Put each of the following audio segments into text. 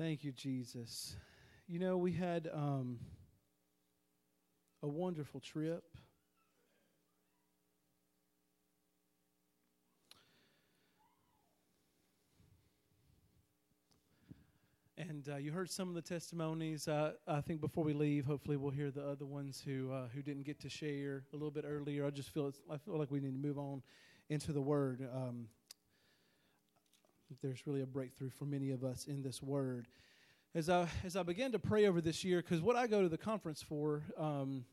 Thank you, Jesus. You know, we had um, a wonderful trip. And uh, you heard some of the testimonies. Uh, I think before we leave, hopefully we'll hear the other ones who uh, who didn't get to share a little bit earlier. I just feel I feel like we need to move on into the Word. Um, there's really a breakthrough for many of us in this Word. As I as I began to pray over this year, because what I go to the conference for, um,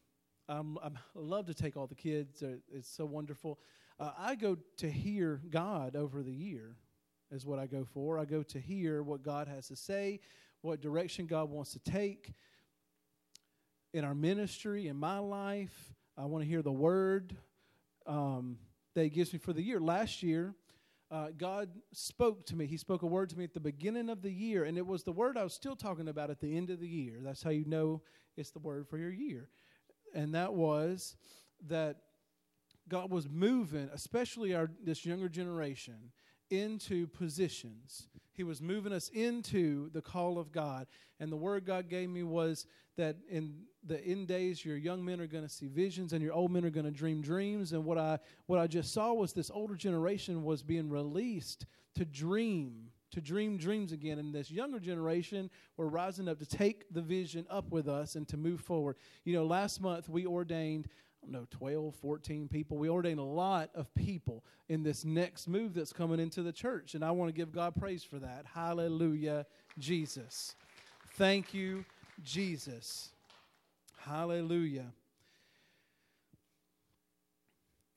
I'm, I'm, i love to take all the kids. Uh, it's so wonderful. Uh, I go to hear God over the year is what I go for. I go to hear what God has to say, what direction God wants to take in our ministry, in my life. I want to hear the word um, that He gives me for the year. Last year, uh, God spoke to me. He spoke a word to me at the beginning of the year, and it was the word I was still talking about at the end of the year. That's how you know it's the word for your year. And that was that God was moving, especially our this younger generation into positions. He was moving us into the call of God. And the word God gave me was that in the end days your young men are going to see visions and your old men are going to dream dreams. And what I what I just saw was this older generation was being released to dream to dream dreams again. And this younger generation were rising up to take the vision up with us and to move forward. You know, last month we ordained don't know, 12, 14 people. We ordained a lot of people in this next move that's coming into the church. And I want to give God praise for that. Hallelujah, Jesus. Thank you, Jesus. Hallelujah.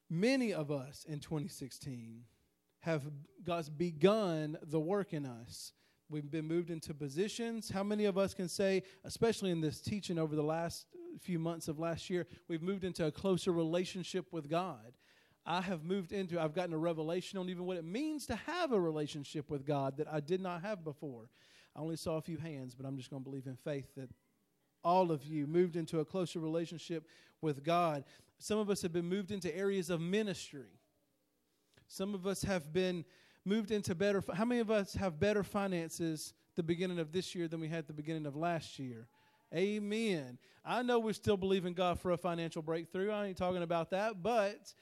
Many of us in 2016 have God's begun the work in us. We've been moved into positions. How many of us can say, especially in this teaching over the last few months of last year, we've moved into a closer relationship with God? I have moved into, I've gotten a revelation on even what it means to have a relationship with God that I did not have before. I only saw a few hands, but I'm just going to believe in faith that all of you moved into a closer relationship with God. Some of us have been moved into areas of ministry. Some of us have been moved into better. How many of us have better finances the beginning of this year than we had the beginning of last year? Amen. I know we still believe in God for a financial breakthrough. I ain't talking about that, but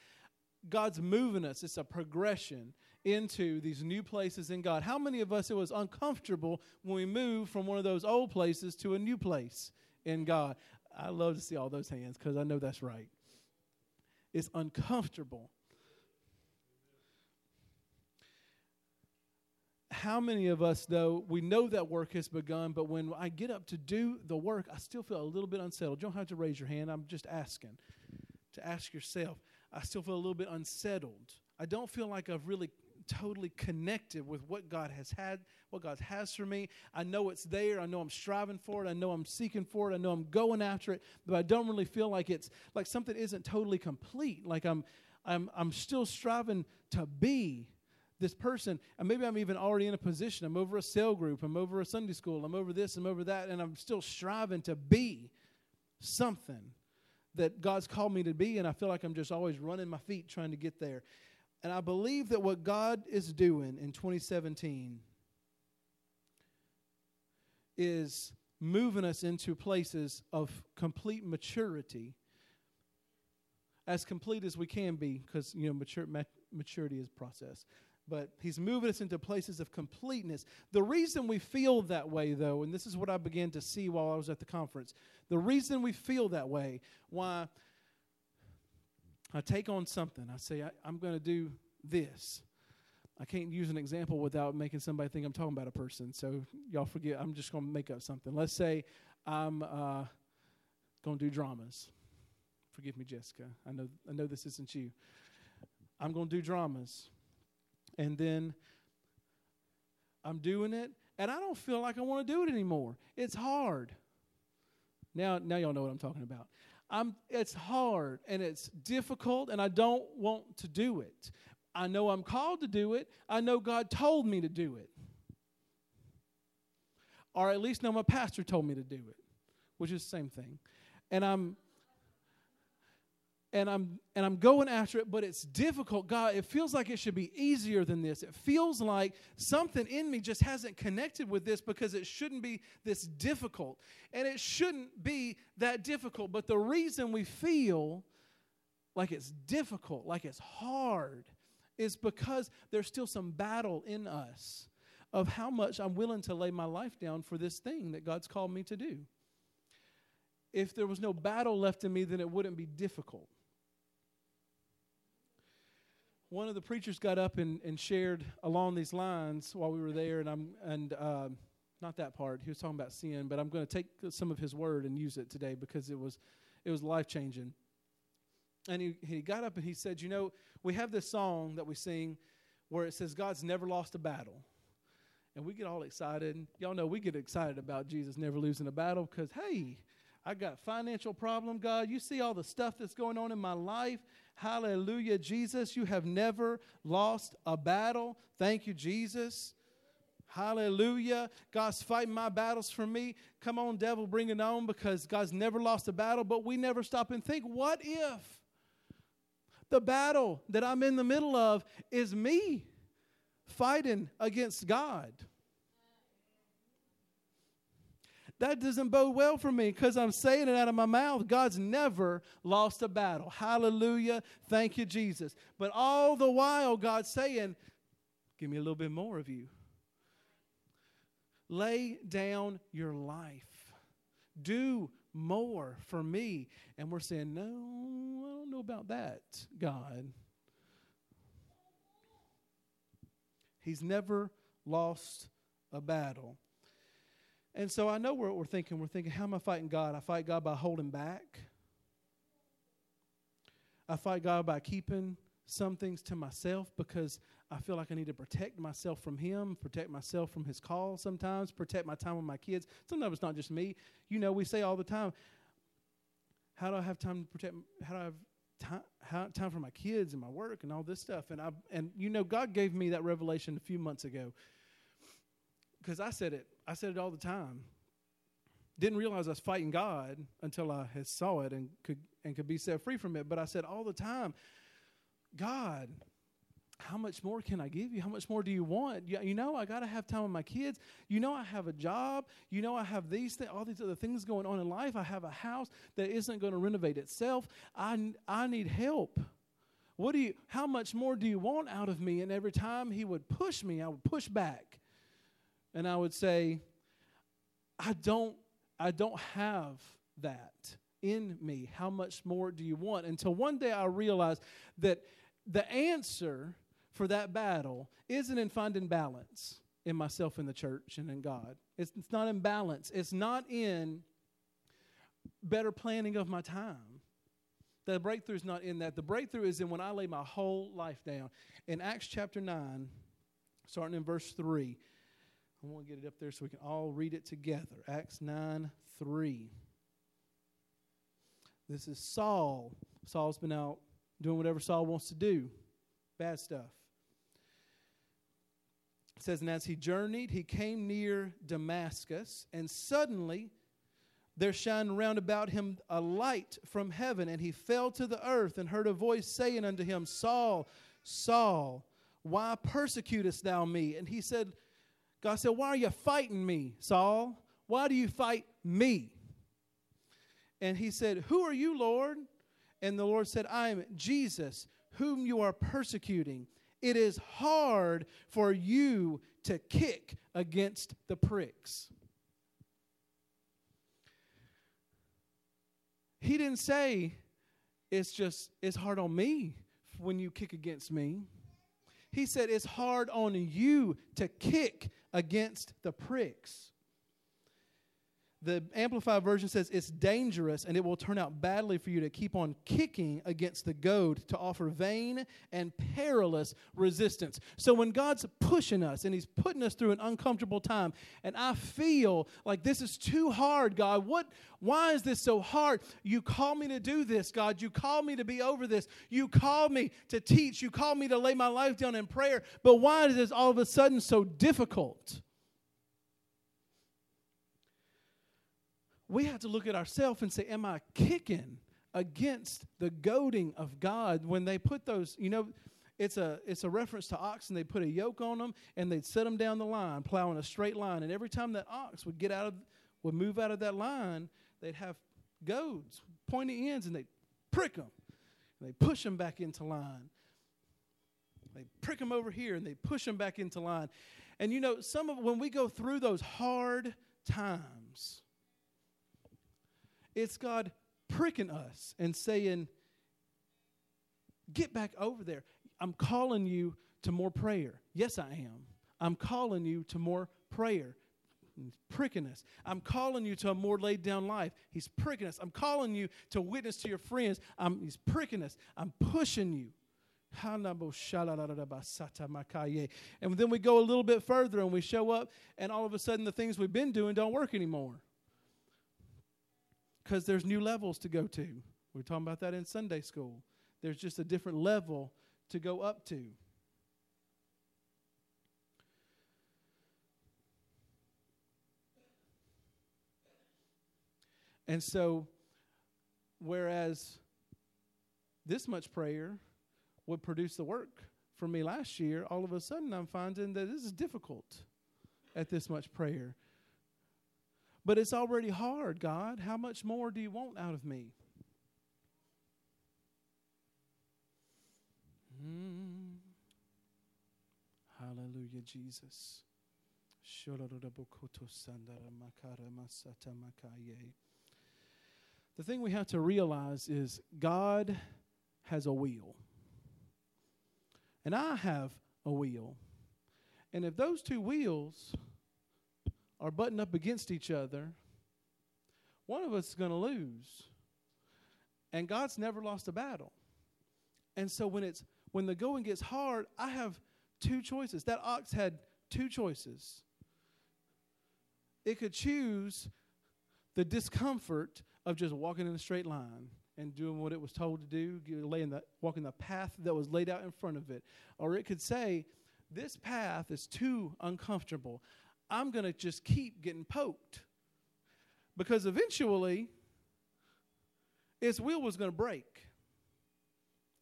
God's moving us. It's a progression into these new places in God. How many of us it was uncomfortable when we moved from one of those old places to a new place in God? I love to see all those hands because I know that's right. It's uncomfortable how many of us, though, we know that work has begun, but when I get up to do the work, I still feel a little bit unsettled. You don't have to raise your hand. I'm just asking to ask yourself. I still feel a little bit unsettled. I don't feel like I've really totally connected with what God has had, what God has for me. I know it's there. I know I'm striving for it. I know I'm seeking for it. I know I'm going after it, but I don't really feel like it's like something isn't totally complete. Like I'm I'm I'm still striving to be this person, and maybe I'm even already in a position. I'm over a cell group, I'm over a Sunday school, I'm over this, I'm over that, and I'm still striving to be something that God's called me to be, and I feel like I'm just always running my feet trying to get there. And I believe that what God is doing in 2017 is moving us into places of complete maturity as complete as we can be because you know mature, maturity is process but he's moving us into places of completeness. The reason we feel that way, though, and this is what I began to see while I was at the conference, the reason we feel that way, why I take on something, I say, I, am going to do this. I can't use an example without making somebody think I'm talking about a person. So y'all forget, I'm just going to make up something. Let's say I'm uh, going to do dramas. Forgive me, Jessica. I know, I know this isn't you. I'm going to do dramas and then I'm doing it, and I don't feel like I want to do it anymore. It's hard. Now, now y'all know what I'm talking about. I'm, it's hard and it's difficult, and I don't want to do it. I know I'm called to do it. I know God told me to do it. Or at least know my pastor told me to do it, which is the same thing. And I'm and I'm and I'm going after it, but it's difficult. God, it feels like it should be easier than this. It feels like something in me just hasn't connected with this because it shouldn't be this difficult. And it shouldn't be that difficult. But the reason we feel like it's difficult, like it's hard, is because there's still some battle in us of how much I'm willing to lay my life down for this thing that God's called me to do. If there was no battle left in me, then it wouldn't be difficult one of the preachers got up and, and shared along these lines while we were there, and I'm and uh, not that part. He was talking about sin, but I'm going to take some of his word and use it today because it was it was life changing. And he he got up and he said, you know, we have this song that we sing where it says God's never lost a battle. And we get all excited. Y'all know we get excited about Jesus never losing a battle because, hey, I got financial problem, God. You see all the stuff that's going on in my life. Hallelujah, Jesus. You have never lost a battle. Thank you, Jesus. Hallelujah. God's fighting my battles for me. Come on, devil, bring it on because God's never lost a battle, but we never stop and think, what if the battle that I'm in the middle of is me fighting against God? That doesn't bode well for me because I'm saying it out of my mouth. God's never lost a battle. Hallelujah. Thank you, Jesus. But all the while, God's saying, Give me a little bit more of you. Lay down your life. Do more for me. And we're saying, No, I don't know about that, God. He's never lost a battle. And so I know what we're thinking. We're thinking, how am I fighting God? I fight God by holding back. I fight God by keeping some things to myself because I feel like I need to protect myself from Him, protect myself from His call sometimes, protect my time with my kids. Sometimes it's not just me. You know, we say all the time, how do I have time to protect, how do I have time, how, time for my kids and my work and all this stuff? And, I, and, you know, God gave me that revelation a few months ago because I said it I said it all the time. Didn't realize I was fighting God until I had saw it and could and could be set free from it. But I said all the time, God, how much more can I give you? How much more do you want? You, you know, I got to have time with my kids. You know, I have a job. You know, I have these th- all these other things going on in life. I have a house that isn't going to renovate itself. I, I need help. What do you? How much more do you want out of me? And every time he would push me, I would push back and I would say, I don't, I don't have that in me. How much more do you want? Until one day I realized that the answer for that battle isn't in finding balance in myself in the church and in God. It's, it's not in balance. It's not in better planning of my time. The breakthrough is not in that. The breakthrough is in when I lay my whole life down. In Acts chapter 9, starting in verse 3, I want to get it up there so we can all read it together. Acts 9 3. This is Saul. Saul's been out doing whatever Saul wants to do, bad stuff. It says, And as he journeyed, he came near Damascus, and suddenly there shined round about him a light from heaven, and he fell to the earth and heard a voice saying unto him, Saul, Saul, why persecutest thou me? And he said, God said, Why are you fighting me, Saul? Why do you fight me? And he said, Who are you, Lord? And the Lord said, I am Jesus, whom you are persecuting. It is hard for you to kick against the pricks. He didn't say, It's just, it's hard on me when you kick against me. He said, It's hard on you to kick against the pricks. The Amplified Version says it's dangerous and it will turn out badly for you to keep on kicking against the goad to offer vain and perilous resistance. So when God's pushing us and He's putting us through an uncomfortable time, and I feel like this is too hard, God, what why is this so hard? You call me to do this, God. You call me to be over this. You call me to teach. You call me to lay my life down in prayer. But why is this all of a sudden so difficult? We have to look at ourselves and say, Am I kicking against the goading of God when they put those, you know, it's a it's a reference to oxen. They put a yoke on them and they'd set them down the line, plowing a straight line. And every time that ox would get out of would move out of that line, they'd have goads, pointy ends, and they'd prick them. And they push them back into line. They prick them over here and they push them back into line. And you know, some of when we go through those hard times, it's God pricking us and saying, Get back over there. I'm calling you to more prayer. Yes, I am. I'm calling you to more prayer. He's pricking us. I'm calling you to a more laid down life. He's pricking us. I'm calling you to witness to your friends. I'm, he's pricking us. I'm pushing you. And then we go a little bit further and we show up, and all of a sudden the things we've been doing don't work anymore. Because there's new levels to go to. We are talking about that in Sunday school. There's just a different level to go up to. And so, whereas this much prayer would produce the work for me last year, all of a sudden I'm finding that this is difficult at this much prayer. But it's already hard, God. How much more do you want out of me? Mm. Hallelujah, Jesus. The thing we have to realize is God has a wheel. And I have a wheel. And if those two wheels are buttoned up against each other, one of us is going to lose. And God's never lost a battle. And so when it's when the going gets hard, I have two choices. That ox had two choices. It could choose the discomfort of just walking in a straight line and doing what it was told to do, laying the, walking the path that was laid out in front of it. Or it could say, This path is too uncomfortable. I'm going to just keep getting poked. Because eventually, its wheel was going to break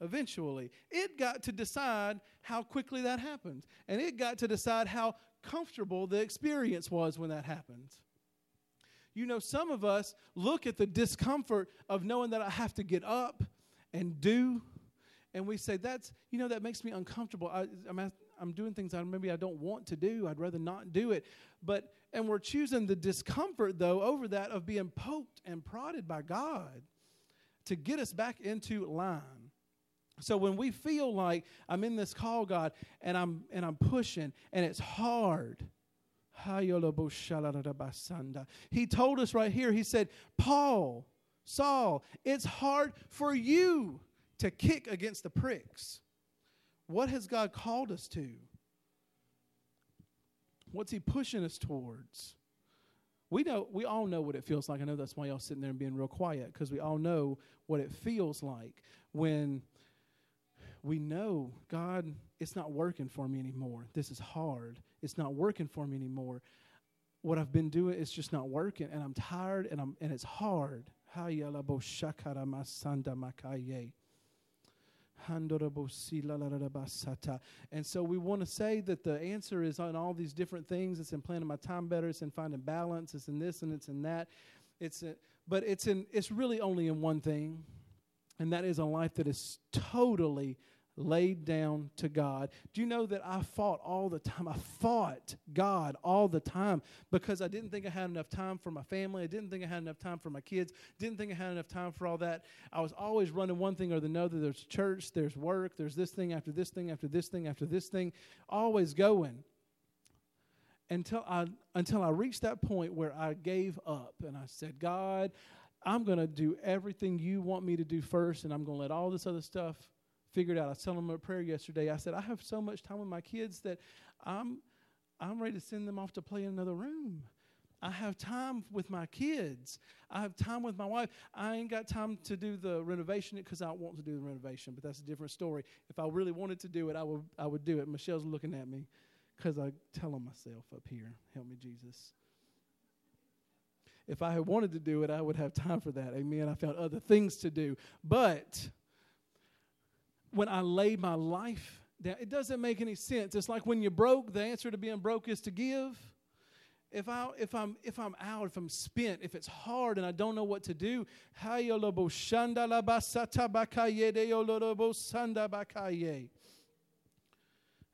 eventually. It got to decide how quickly that happened, and it got to decide how comfortable the experience was when that happened. You know, some of us look at the discomfort of knowing that I have to get up and do, and we say, That's, you know, that makes me uncomfortable. I, am I'm doing things I maybe I don't want to do. I'd rather not do it. But, and we're choosing the discomfort, though, over that of being poked and prodded by God to get us back into line. So when we feel like I'm in this call, God, and I'm and I'm pushing and it's hard. He told us right here, he said, Paul, Saul, it's hard for you to kick against the pricks. What has God called us to? What's he pushing us towards? We know we all know what it feels like. I know that's why y'all sitting there and being real quiet, because we all know what it feels like when we know, God, it's not working for me anymore. This is hard. It's not working for me anymore. What I've been doing is just not working, and I'm tired, and I'm and it's hard. And so we want to say that the answer is on all these different things. It's in planning my time better. It's in finding balance. It's in this and it's in that. It's in, but it's in it's really only in one thing, and that is a life that is totally laid down to God. Do you know that I fought all the time? I fought God all the time because I didn't think I had enough time for my family. I didn't think I had enough time for my kids. Didn't think I had enough time for all that. I was always running one thing or the other. There's church, there's work, there's this thing after this thing after this thing after this thing, always going. Until I until I reached that point where I gave up and I said, God, I'm going to do everything you want me to do first, and I'm going to let all this other stuff figured out. I was telling them a prayer yesterday. I said, I have so much time with my kids that I'm I'm ready to send them off to play in another room. I have time with my kids. I have time with my wife. I ain't got time to do the renovation because I want to do the renovation, but that's a different story. If I really wanted to do it, I would I would do it. Michelle's looking at me because I tell them myself up here. Help me, Jesus. if I had wanted to do it, I would have time for that. Amen. I found other things to do. But when I lay my life down, it doesn't make any sense. It's like when you're broke, the answer to being broke is to give. If I if I'm if I'm out, if I'm spent, if it's hard and I don't know what to do,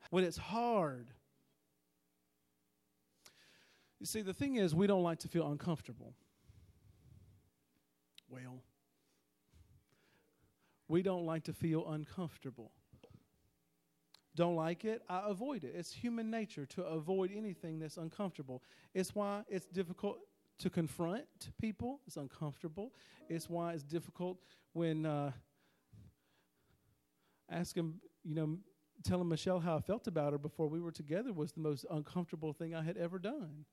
when it's hard. You see, the thing is, we don't like to feel uncomfortable. Well, we don't like to feel uncomfortable. Don't like it, I avoid it. It's human nature to avoid anything that's uncomfortable. It's why it's difficult to confront people, it's uncomfortable. It's why it's difficult when uh, asking, you know, telling Michelle how I felt about her before we were together was the most uncomfortable thing I had ever done.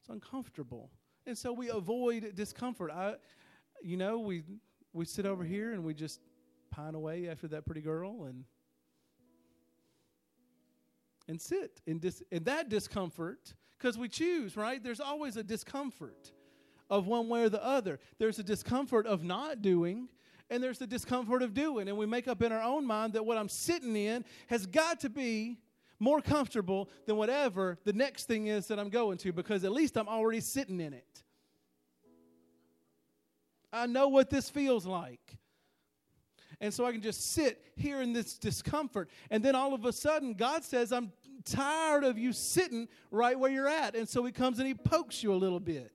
It's uncomfortable. And so we avoid discomfort. I you know, we we sit over here and we just pine away after that pretty girl and and sit in dis in that discomfort because we choose, right? There's always a discomfort of one way or the other. There's a discomfort of not doing and there's the discomfort of doing. And we make up in our own mind that what I'm sitting in has got to be more comfortable than whatever the next thing is that I'm going to because at least I'm already sitting in it. I know what this feels like. And so I can just sit here in this discomfort. And then all of a sudden, God says, I'm tired of you sitting right where you're at. And so He comes and He pokes you a little bit.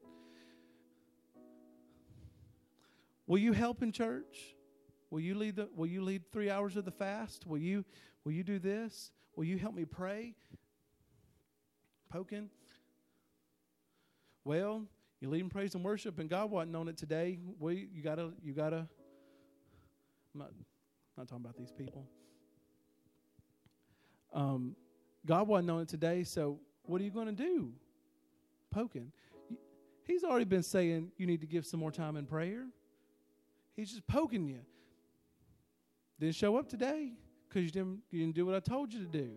Will you help in church? Will you lead the will you lead 3 hours of the fast? Will you will you do this? Will you help me pray? Poking. Well, you lead in praise and worship, and God wasn't on it today. We you gotta you gotta. I'm not not talking about these people. Um, God wasn't on it today, so what are you going to do? Poking. He's already been saying you need to give some more time in prayer. He's just poking you. Didn't show up today because you didn't, you didn't do what I told you to do.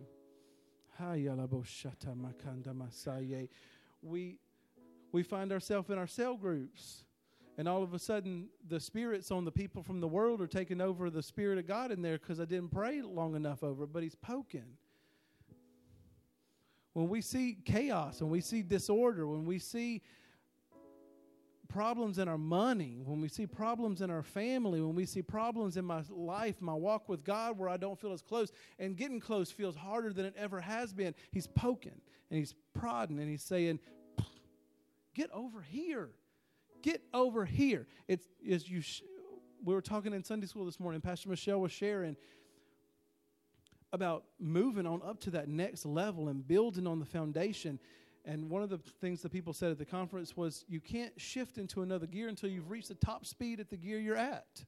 We, we find ourselves in our cell groups, and all of a sudden the spirits on the people from the world are taking over the Spirit of God in there because I didn't pray long enough over it, but He's poking. When we see chaos, when we see disorder, when we see problems in our money, when we see problems in our family, when we see problems in my life, my walk with God where I don't feel as close, and getting close feels harder than it ever has been, He's poking and He's prodding and He's saying, Get over here. Get over here. It's as you. Sh- we were talking in Sunday school this morning. Pastor Michelle was sharing about moving on up to that next level and building on the foundation. And one of the things that people said at the conference was you can't shift into another gear until you've reached the top speed at the gear you're at.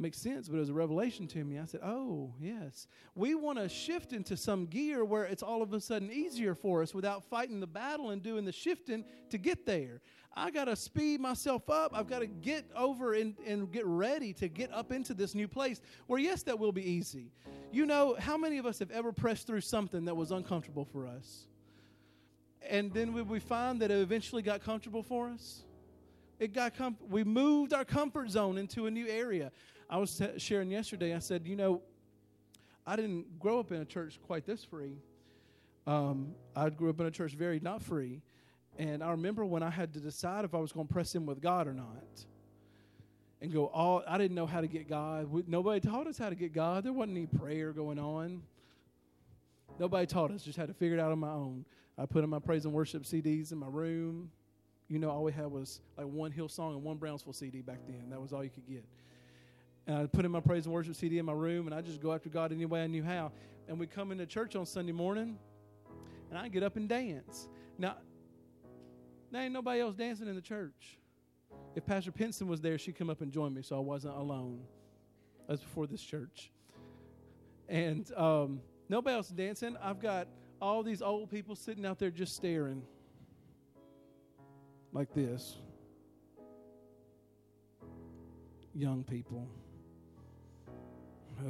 Makes sense, but it was a revelation to me. I said, Oh, yes. We want to shift into some gear where it's all of a sudden easier for us without fighting the battle and doing the shifting to get there. I got to speed myself up. I've got to get over and, and get ready to get up into this new place where, yes, that will be easy. You know, how many of us have ever pressed through something that was uncomfortable for us? And then we find that it eventually got comfortable for us? It got com- we moved our comfort zone into a new area. I was sharing yesterday. I said, you know, I didn't grow up in a church quite this free. Um, I grew up in a church very not free, and I remember when I had to decide if I was going to press in with God or not, and go all. I didn't know how to get God. Nobody taught us how to get God. There wasn't any prayer going on. Nobody taught us. Just had to figure it out on my own. I put in my praise and worship CDs in my room. You know, all we had was like one Hillsong and one Brownsville CD back then. That was all you could get and I put in my praise and worship CD in my room, and I just go after God any way I knew how. And we come into church on Sunday morning, and I get up and dance. Now, there ain't nobody else dancing in the church. If Pastor Pinson was there, she'd come up and join me, so I wasn't alone. That's before this church. And um, nobody else dancing. I've got all these old people sitting out there just staring like this. Young people.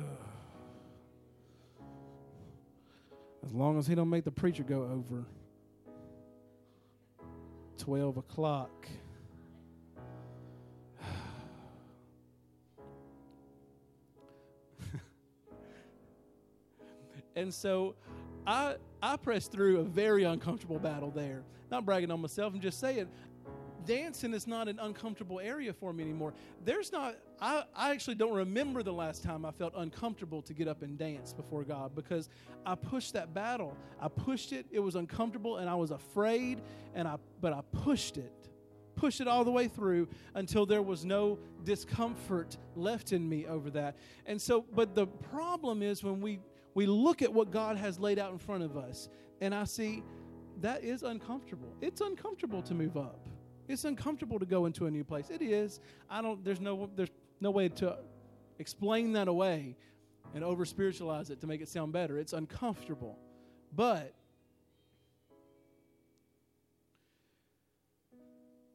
as long as he don't make the preacher go over. 12 o'clock. and so I I pressed through a very uncomfortable battle there. Not bragging on myself, I'm just saying dancing is not an uncomfortable area for me anymore. There's not, I, I actually don't remember the last time I felt uncomfortable to get up and dance before God because I pushed that battle. I pushed it, it was uncomfortable, and I was afraid, and I, but I pushed it. Pushed it all the way through until there was no discomfort left in me over that. And so, but the problem is when we we look at what God has laid out in front of us, and I see that is uncomfortable. It's uncomfortable to move up. It's uncomfortable to go into a new place. It is. I don't. There's no. There's no way to explain that away and over spiritualize it to make it sound better. It's uncomfortable, but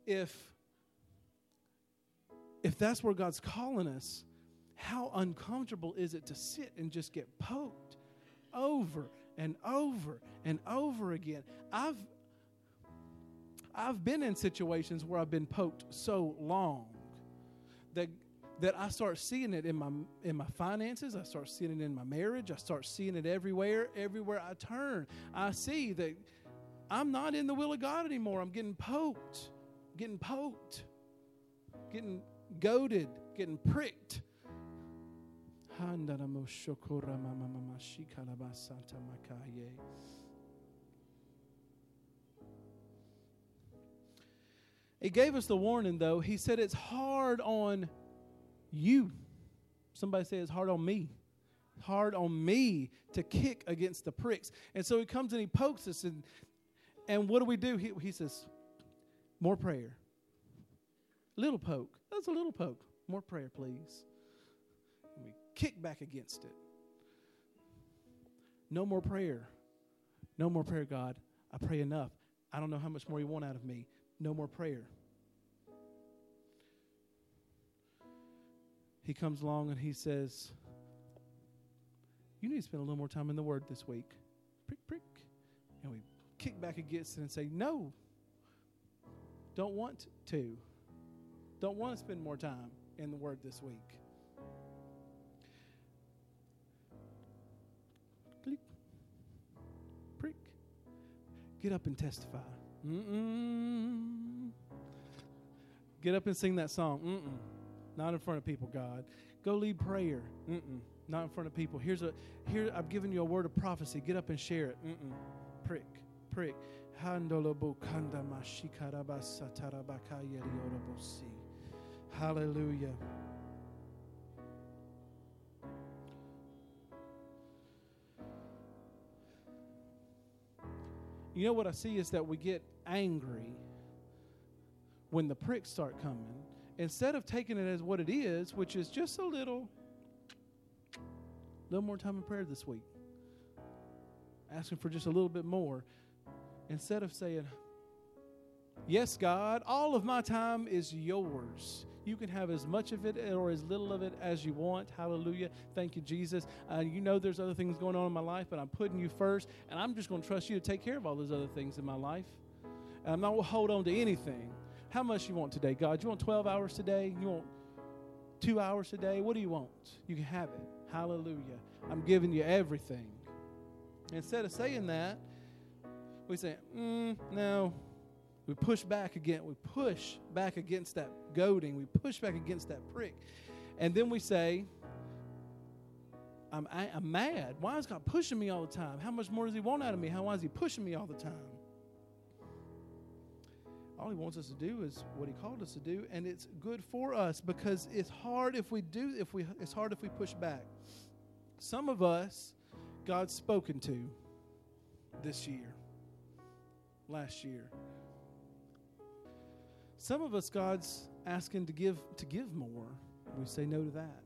if if that's where God's calling us, how uncomfortable is it to sit and just get poked over and over and over again? I've I've been in situations where I've been poked so long that that I start seeing it in my in my finances, I start seeing it in my marriage, I start seeing it everywhere, everywhere I turn. I see that I'm not in the will of God anymore. I'm getting poked, getting poked, getting goaded, getting pricked. He gave us the warning, though. He said it's hard on you. Somebody say it's hard on me. Hard on me to kick against the pricks. And so he comes and he pokes us. And, and what do we do? He, he says, More prayer. Little poke. That's a little poke. More prayer, please. And we kick back against it. No more prayer. No more prayer, God. I pray enough. I don't know how much more you want out of me no more prayer. He comes along and he says, You need to spend a little more time in the Word this week. Prick, prick. And we kick back against it and say, No, don't want to. Don't want to spend more time in the Word this week. Click. Prick. Get up and testify. Mm-mm. Get up and sing that song. Mm-mm. Not in front of people, God. Go lead prayer. Mm-mm. Not in front of people. Here's a here I've given you a word of prophecy. Get up and share it. Mm-mm. Prick, prick. Hallelujah. You know what I see is that we get angry when the pricks start coming instead of taking it as what it is, which is just a little, little more time in prayer this week, asking for just a little bit more, instead of saying, Yes, God, all of my time is yours. You can have as much of it or as little of it as you want. Hallelujah. Thank you, Jesus. Uh, you know there's other things going on in my life, but I'm putting you first, and I'm just going to trust you to take care of all those other things in my life. I'm not going to hold on to anything. How much you want today, God? You want 12 hours today? You want two hours today? What do you want? You can have it. Hallelujah. I'm giving you everything. Instead of saying that, we say, mm, no. We push back again. We push back against that goading. We push back against that prick. And then we say, I'm, I, am i am mad. Why is God pushing me all the time? How much more does He want out of me? How why is He pushing me all the time? All he wants us to do is what he called us to do and it's good for us because it's hard if we do if we it's hard if we push back. Some of us god's spoken to this year last year. Some of us god's asking to give to give more. We say no to that.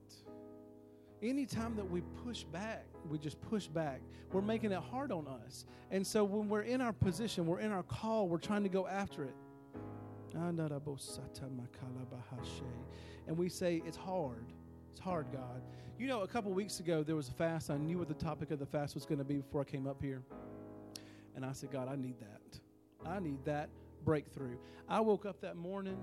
Anytime that we push back we just push back. We're making it hard on us. And so when we're in our position we're in our call we're trying to go after it and we say, It's hard. It's hard, God. You know, a couple weeks ago, there was a fast. I knew what the topic of the fast was going to be before I came up here. And I said, God, I need that. I need that breakthrough. I woke up that morning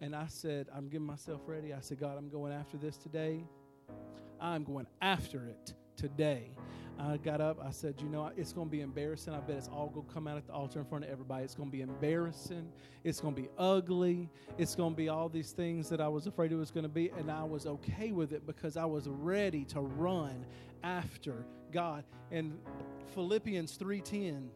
and I said, I'm getting myself ready. I said, God, I'm going after this today. I'm going after it today. I got up. I said, you know, it's going to be embarrassing. I bet it's all going to come out at the altar in front of everybody. It's going to be embarrassing. It's going to be ugly. It's going to be all these things that I was afraid it was going to be. And I was okay with it because I was ready to run after God. And Philippians 3.10,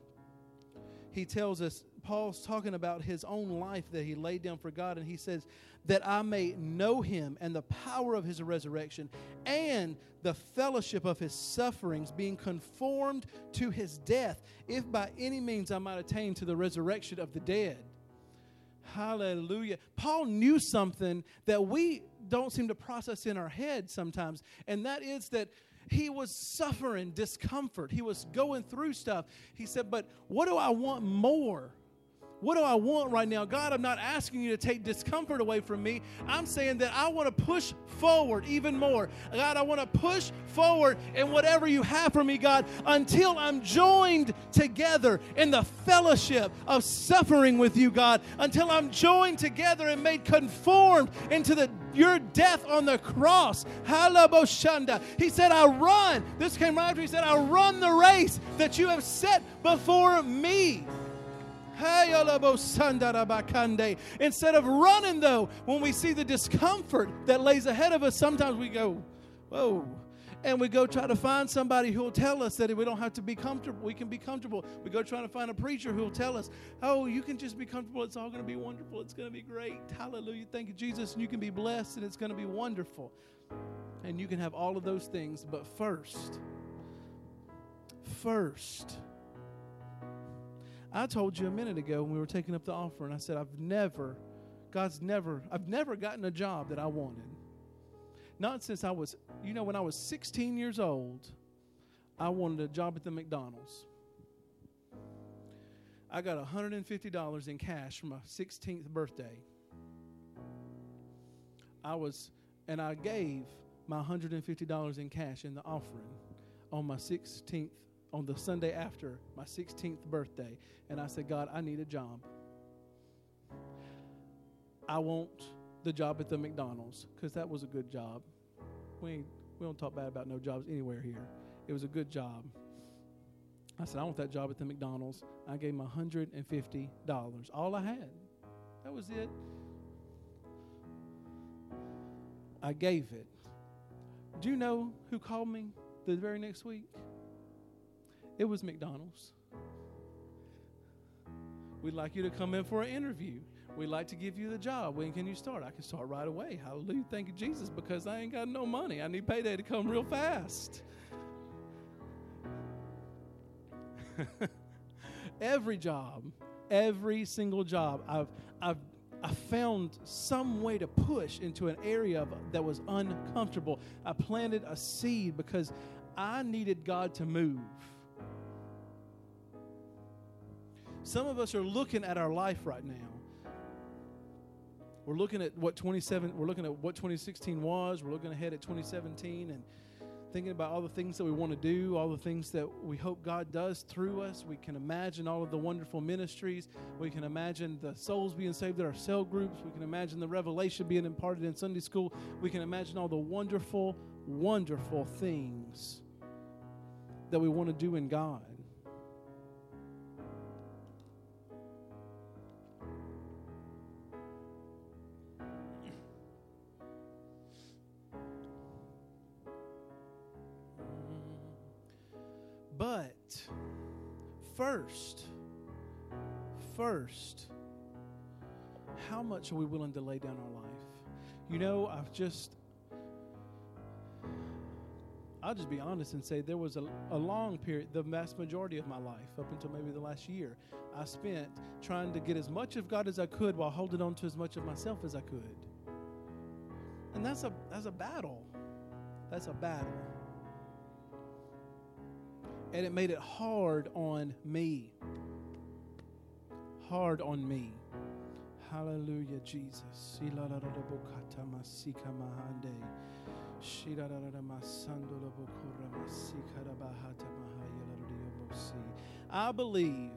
he tells us, Paul's talking about his own life that he laid down for God. And he says, that I may know him and the power of his resurrection and the fellowship of his sufferings, being conformed to his death, if by any means I might attain to the resurrection of the dead. Hallelujah. Paul knew something that we don't seem to process in our head sometimes, and that is that he was suffering discomfort. He was going through stuff. He said, But what do I want more? What do I want right now? God, I'm not asking you to take discomfort away from me. I'm saying that I want to push forward even more. God, I want to push forward in whatever you have for me, God, until I'm joined together in the fellowship of suffering with you, God, until I'm joined together and made conformed into the your death on the cross. Halaboshanda. He said, I run. This came right after he said, I run the race that you have set before me. Instead of running, though, when we see the discomfort that lays ahead of us, sometimes we go, whoa. And we go try to find somebody who will tell us that we don't have to be comfortable. We can be comfortable. We go trying to find a preacher who will tell us, oh, you can just be comfortable. It's all going to be wonderful. It's going to be great. Hallelujah. Thank you, Jesus. And you can be blessed and it's going to be wonderful. And you can have all of those things. But first, first, I told you a minute ago when we were taking up the offering, I said, I've never, God's never, I've never gotten a job that I wanted. Not since I was, you know, when I was 16 years old, I wanted a job at the McDonald's. I got $150 in cash for my 16th birthday. I was, and I gave my $150 in cash in the offering on my 16th on the Sunday after my 16th birthday, and I said, God, I need a job. I want the job at the McDonald's because that was a good job. We, we don't talk bad about no jobs anywhere here. It was a good job. I said, I want that job at the McDonald's. I gave him $150. All I had. That was it. I gave it. Do you know who called me the very next week? It was McDonald's. We'd like you to come in for an interview. We'd like to give you the job. When can you start? I can start right away. Hallelujah. Thank you, Jesus, because I ain't got no money. I need payday to come real fast. every job, every single job, I've, I've, I found some way to push into an area of, that was uncomfortable. I planted a seed because I needed God to move. Some of us are looking at our life right now. We're looking at what 27 we're looking at what 2016 was. We're looking ahead at 2017 and thinking about all the things that we want to do, all the things that we hope God does through us. We can imagine all of the wonderful ministries. We can imagine the souls being saved at our cell groups. We can imagine the revelation being imparted in Sunday school. We can imagine all the wonderful, wonderful things that we want to do in God. First, first, how much are we willing to lay down our life? You know, I've just, I'll just be honest and say there was a, a long period, the vast majority of my life, up until maybe the last year, I spent trying to get as much of God as I could while holding on to as much of myself as I could. And that's a that's a battle. That's a battle and it made it hard on me. Hard on me. Hallelujah, Jesus. I believe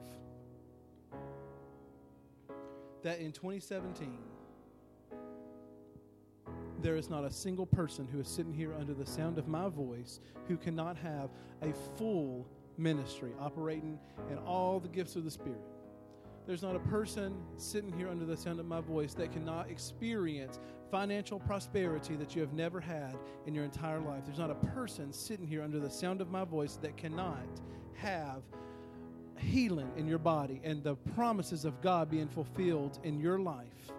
that in 2017, there is not a single person who is sitting here under the sound of my voice who cannot have a full ministry operating in all the gifts of the Spirit. There's not a person sitting here under the sound of my voice that cannot experience financial prosperity that you have never had in your entire life. There's not a person sitting here under the sound of my voice that cannot have healing in your body and the promises of God being fulfilled in your life.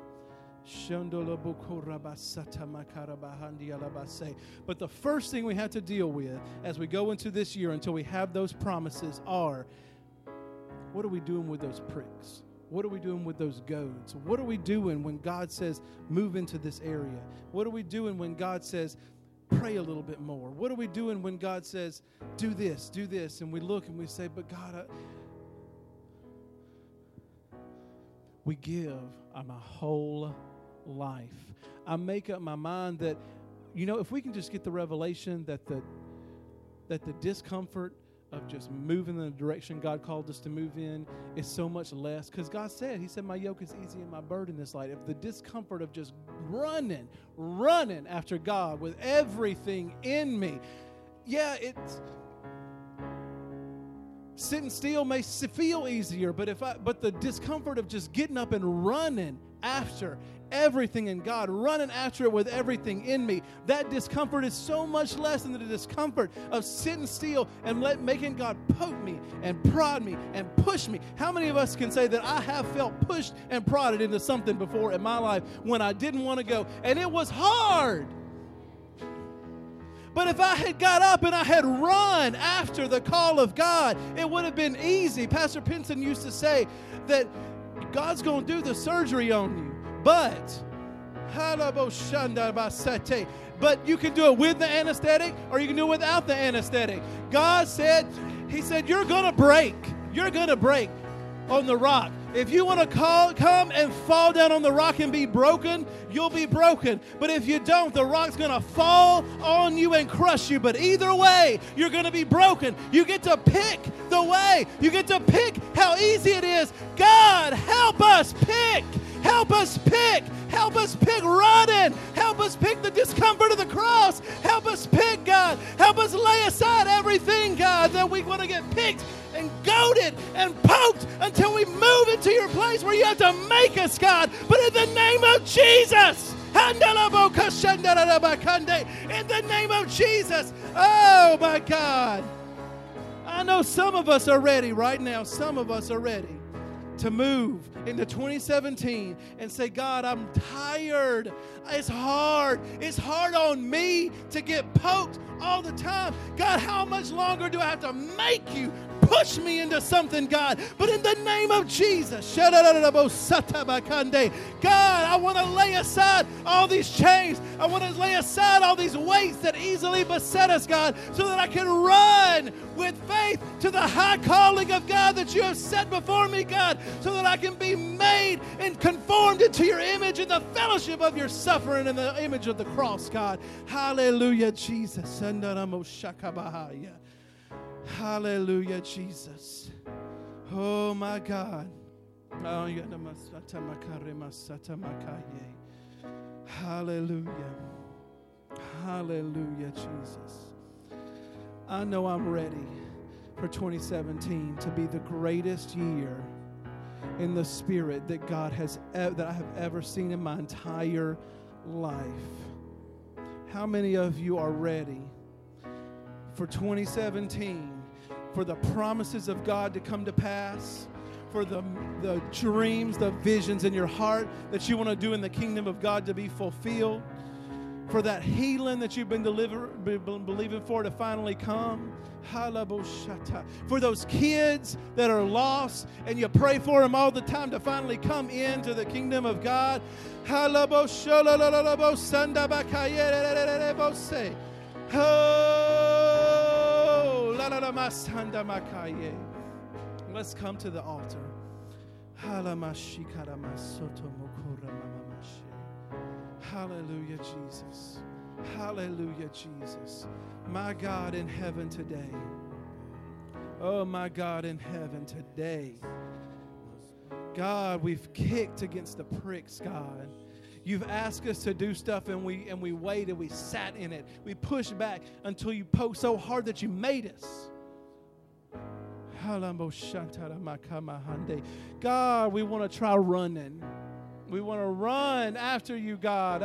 But the first thing we have to deal with as we go into this year until we have those promises are what are we doing with those pricks? What are we doing with those goads? What are we doing when God says, move into this area? What are we doing when God says, pray a little bit more? What are we doing when God says, do this, do this? And we look and we say, but God, I, we give my whole life. I make up my mind that, you know, if we can just get the revelation that the that the discomfort of just moving in the direction God called us to move in is so much less. Because God said, He said, My yoke is easy and my burden is light. If the discomfort of just running, running after God with everything in me, yeah, it's sitting still may feel easier, but if I but the discomfort of just getting up and running after everything in God, running after it with everything in me. That discomfort is so much less than the discomfort of sitting still and let, making God poke me and prod me and push me. How many of us can say that I have felt pushed and prodded into something before in my life when I didn't want to go? And it was hard. But if I had got up and I had run after the call of God, it would have been easy. Pastor Pinson used to say that God's going to do the surgery on you. But, but you can do it with the anesthetic or you can do it without the anesthetic. God said, He said, You're going to break. You're going to break on the rock. If you want to call, come and fall down on the rock and be broken, you'll be broken. But if you don't, the rock's going to fall on you and crush you. But either way, you're going to be broken. You get to pick the way, you get to pick how easy it is. God, help us pick. Help us pick. Help us pick running. Help us pick the discomfort of the cross. Help us pick, God. Help us lay aside everything, God, that we want to get picked and goaded and poked until we move into your place where you have to make us, God. But in the name of Jesus, in the name of Jesus, oh my God. I know some of us are ready right now. Some of us are ready to move into 2017 and say, God, I'm tired. It's hard. It's hard on me to get poked all the time. God, how much longer do I have to make you push me into something, God? But in the name of Jesus, God, I want to lay aside all these chains. I want to lay aside all these weights that easily beset us, God, so that I can run with faith to the high calling of God that you have set before me, God, so that I can be made and conformed into your image in the fellowship of your suffering and the image of the cross, God. Hallelujah, Jesus. Hallelujah, Jesus. Oh, my God. Oh, Hallelujah. Hallelujah, Jesus. I know I'm ready for 2017 to be the greatest year in the spirit that God has that I have ever seen in my entire life. How many of you are ready for 2017 for the promises of God to come to pass? For the, the dreams, the visions in your heart that you want to do in the kingdom of God to be fulfilled? for that healing that you've been, deliver, believing for to finally come. For those kids that are lost and you pray for them all the time to finally come into the kingdom of God. Let's come to the altar. Hallelujah, Jesus. Hallelujah, Jesus. My God in heaven today. Oh, my God in heaven today. God, we've kicked against the pricks, God. You've asked us to do stuff and we and we waited, we sat in it. We pushed back until you poked so hard that you made us. God, we want to try running. We want to run after you, God.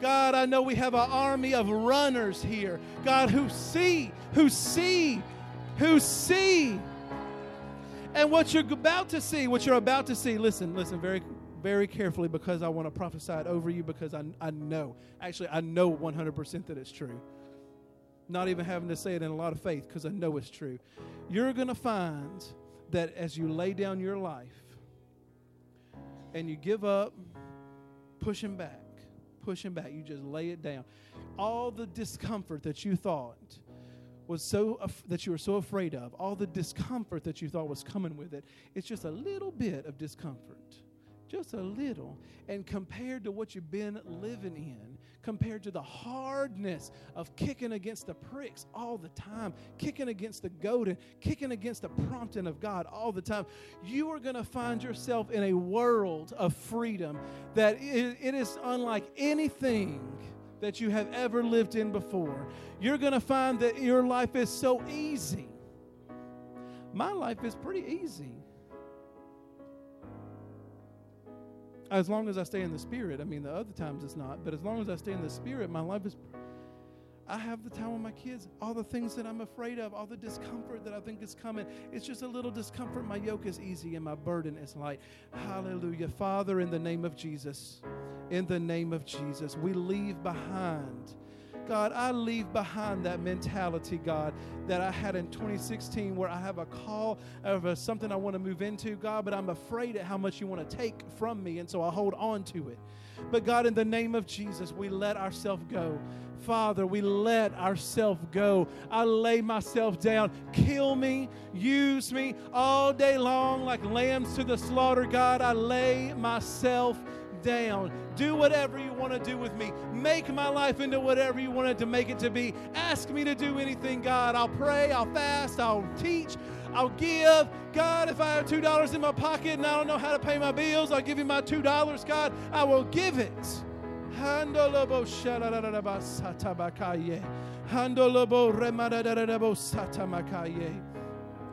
God, I know we have an army of runners here. God, who see, who see, who see. And what you're about to see, what you're about to see, listen, listen very, very carefully because I want to prophesy it over you because I, I know, actually, I know 100% that it's true. Not even having to say it in a lot of faith because I know it's true. You're going to find that as you lay down your life and you give up, pushing back, pushing back, you just lay it down. All the discomfort that you thought was so af- that you were so afraid of, all the discomfort that you thought was coming with it, it's just a little bit of discomfort. Just a little. And compared to what you've been living in, compared to the hardness of kicking against the pricks all the time, kicking against the goad and kicking against the prompting of God all the time, you are going to find yourself in a world of freedom that it is unlike anything that you have ever lived in before. You're going to find that your life is so easy. My life is pretty easy. as long as I stay in the Spirit. I mean, the other times it's not, but as long as I stay in the Spirit, my life is. I have the time with my kids, all the things that I'm afraid of, all the discomfort that I think is coming. It's just a little discomfort. My yoke is easy and my burden is light. Hallelujah. Father, in the name of Jesus, in the name of Jesus, we leave behind God, I leave behind that mentality, God, that I had in 2016 where I have a call of something I want to move into, God, but I'm afraid at how much you want to take from me, and so I hold on to it. But God, in the name of Jesus, we let ourselves go. Father, we let ourselves go. I lay myself down. Kill me, use me all day long like lambs to the slaughter. God, I lay myself down. Do whatever you want to do with me. Make my life into whatever you wanted to make it to be. Ask me to do anything, God. I'll pray, I'll fast, I'll teach, I'll give. God, if I have $2 in my pocket and I don't know how to pay my bills, I'll give you my $2, God. I will give it. Handolobo Shalaraba Satabakaye. Handolobo Remadarabo Satamakaye.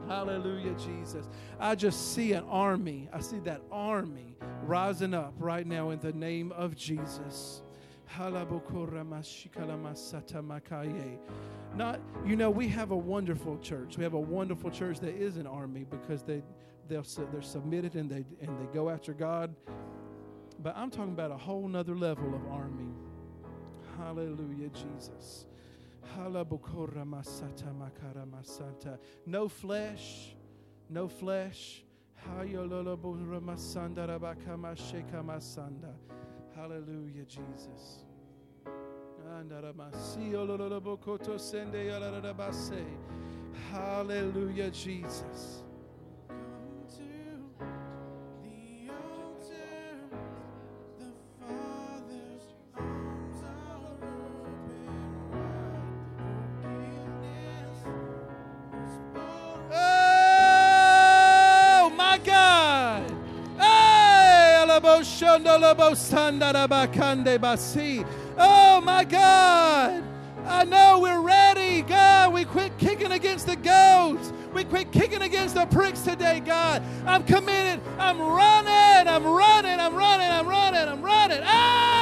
Hallelujah, Jesus. I just see an army. I see that army rising up right now in the name of Jesus. Not, you know, we have a wonderful church. We have a wonderful church that is an army because they they're, they're submitted and they and they go after God. But I'm talking about a whole nother level of army. Hallelujah, Jesus. No flesh, no flesh. Hallelujah, Jesus. Hallelujah, Jesus. Oh my God. I know we're ready, God. We quit kicking against the goads. We quit kicking against the pricks today, God. I'm committed. I'm running. I'm running. I'm running. I'm running. I'm running. Ah!